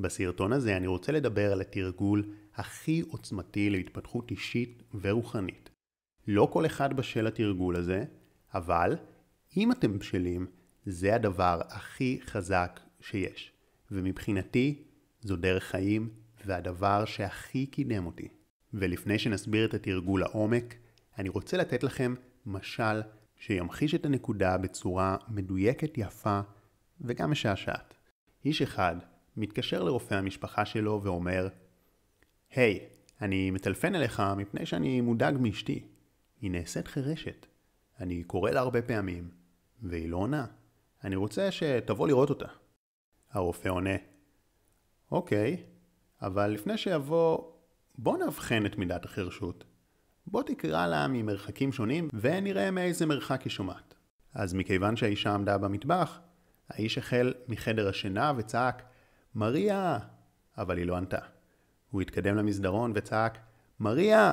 בסרטון הזה אני רוצה לדבר על התרגול הכי עוצמתי להתפתחות אישית ורוחנית. לא כל אחד בשל לתרגול הזה, אבל אם אתם בשלים, זה הדבר הכי חזק שיש. ומבחינתי זו דרך חיים והדבר שהכי קידם אותי. ולפני שנסביר את התרגול לעומק, אני רוצה לתת לכם משל שימחיש את הנקודה בצורה מדויקת יפה וגם משעשעת. איש אחד מתקשר לרופא המשפחה שלו ואומר, היי, hey, אני מטלפן אליך מפני שאני מודאג מאשתי. היא נעשית חירשת. אני קורא לה הרבה פעמים, והיא לא עונה. אני רוצה שתבוא לראות אותה. הרופא עונה, אוקיי, אבל לפני שיבוא, בוא נאבחן את מידת החרשות. בוא תקרא לה ממרחקים שונים ונראה מאיזה מרחק היא שומעת. אז מכיוון שהאישה עמדה במטבח, האיש החל מחדר השינה וצעק, מריה! אבל היא לא ענתה. הוא התקדם למסדרון וצעק, מריה!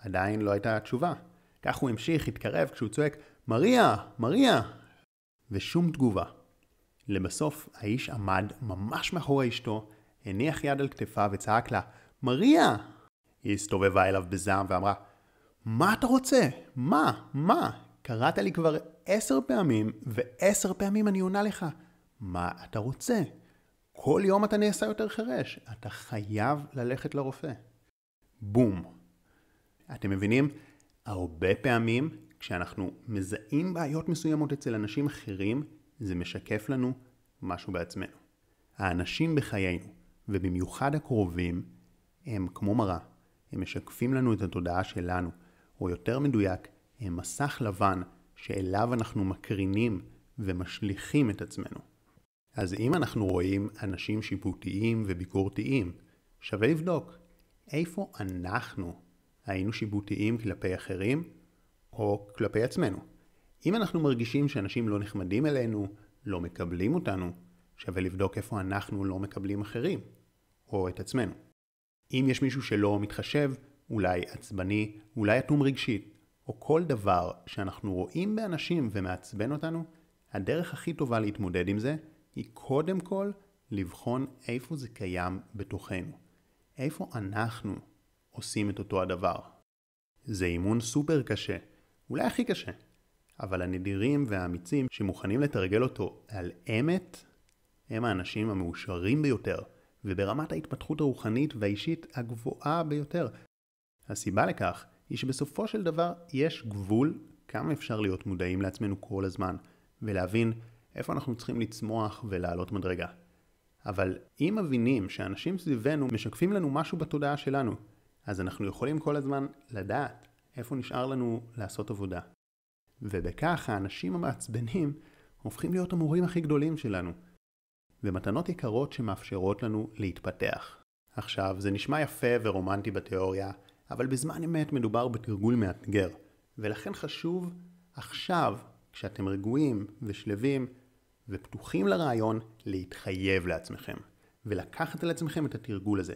עדיין לא הייתה תשובה. כך הוא המשיך, התקרב כשהוא צועק, מריה! מריה! ושום תגובה. לבסוף, האיש עמד ממש מאחורי אשתו, הניח יד על כתפה וצעק לה, מריה! היא הסתובבה אליו בזעם ואמרה, מה אתה רוצה? מה? מה? קראת לי כבר עשר פעמים, ועשר פעמים אני עונה לך. מה אתה רוצה? כל יום אתה נעשה יותר חירש. אתה חייב ללכת לרופא. בום. אתם מבינים? הרבה פעמים כשאנחנו מזהים בעיות מסוימות אצל אנשים אחרים, זה משקף לנו משהו בעצמנו. האנשים בחיינו, ובמיוחד הקרובים, הם כמו מראה. הם משקפים לנו את התודעה שלנו, או יותר מדויק, הם מסך לבן שאליו אנחנו מקרינים ומשליכים את עצמנו. אז אם אנחנו רואים אנשים שיפוטיים וביקורתיים, שווה לבדוק איפה אנחנו היינו שיפוטיים כלפי אחרים או כלפי עצמנו. אם אנחנו מרגישים שאנשים לא נחמדים אלינו, לא מקבלים אותנו, שווה לבדוק איפה אנחנו לא מקבלים אחרים, או את עצמנו. אם יש מישהו שלא מתחשב, אולי עצבני, אולי אטום רגשית, או כל דבר שאנחנו רואים באנשים ומעצבן אותנו, הדרך הכי טובה להתמודד עם זה היא קודם כל לבחון איפה זה קיים בתוכנו. איפה אנחנו עושים את אותו הדבר. זה אימון סופר קשה, אולי הכי קשה, אבל הנדירים והאמיצים שמוכנים לתרגל אותו על אמת, הם האנשים המאושרים ביותר, וברמת ההתפתחות הרוחנית והאישית הגבוהה ביותר. הסיבה לכך היא שבסופו של דבר יש גבול כמה אפשר להיות מודעים לעצמנו כל הזמן, ולהבין איפה אנחנו צריכים לצמוח ולעלות מדרגה. אבל אם מבינים שאנשים סביבנו משקפים לנו משהו בתודעה שלנו, אז אנחנו יכולים כל הזמן לדעת איפה נשאר לנו לעשות עבודה. ובכך האנשים המעצבנים הופכים להיות המורים הכי גדולים שלנו, ומתנות יקרות שמאפשרות לנו להתפתח. עכשיו, זה נשמע יפה ורומנטי בתיאוריה, אבל בזמן אמת מדובר בתרגול מאתגר, ולכן חשוב עכשיו, כשאתם רגועים ושלווים ופתוחים לרעיון, להתחייב לעצמכם, ולקחת על עצמכם את התרגול הזה,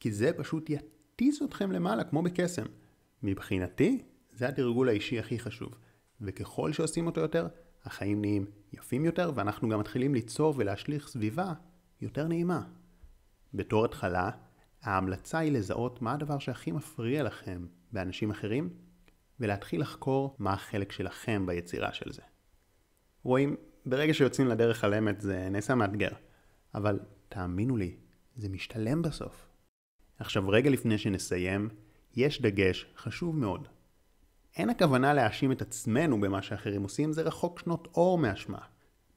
כי זה פשוט יטיס אתכם למעלה כמו בקסם. מבחינתי, זה התרגול האישי הכי חשוב, וככל שעושים אותו יותר, החיים נהיים יפים יותר, ואנחנו גם מתחילים ליצור ולהשליך סביבה יותר נעימה. בתור התחלה, ההמלצה היא לזהות מה הדבר שהכי מפריע לכם באנשים אחרים, ולהתחיל לחקור מה החלק שלכם ביצירה של זה. רואים, ברגע שיוצאים לדרך על אמת זה נעשה מאתגר, אבל תאמינו לי, זה משתלם בסוף. עכשיו רגע לפני שנסיים, יש דגש חשוב מאוד. אין הכוונה להאשים את עצמנו במה שאחרים עושים, זה רחוק שנות אור מאשמה.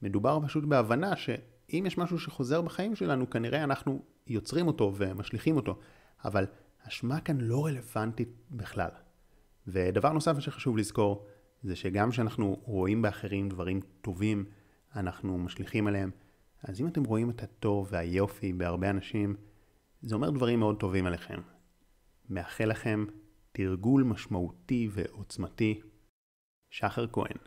מדובר פשוט בהבנה שאם יש משהו שחוזר בחיים שלנו, כנראה אנחנו יוצרים אותו ומשליכים אותו, אבל אשמה כאן לא רלוונטית בכלל. ודבר נוסף שחשוב לזכור, זה שגם כשאנחנו רואים באחרים דברים טובים, אנחנו משליכים עליהם. אז אם אתם רואים את הטוב והיופי בהרבה אנשים, זה אומר דברים מאוד טובים עליכם. מאחל לכם תרגול משמעותי ועוצמתי. שחר כהן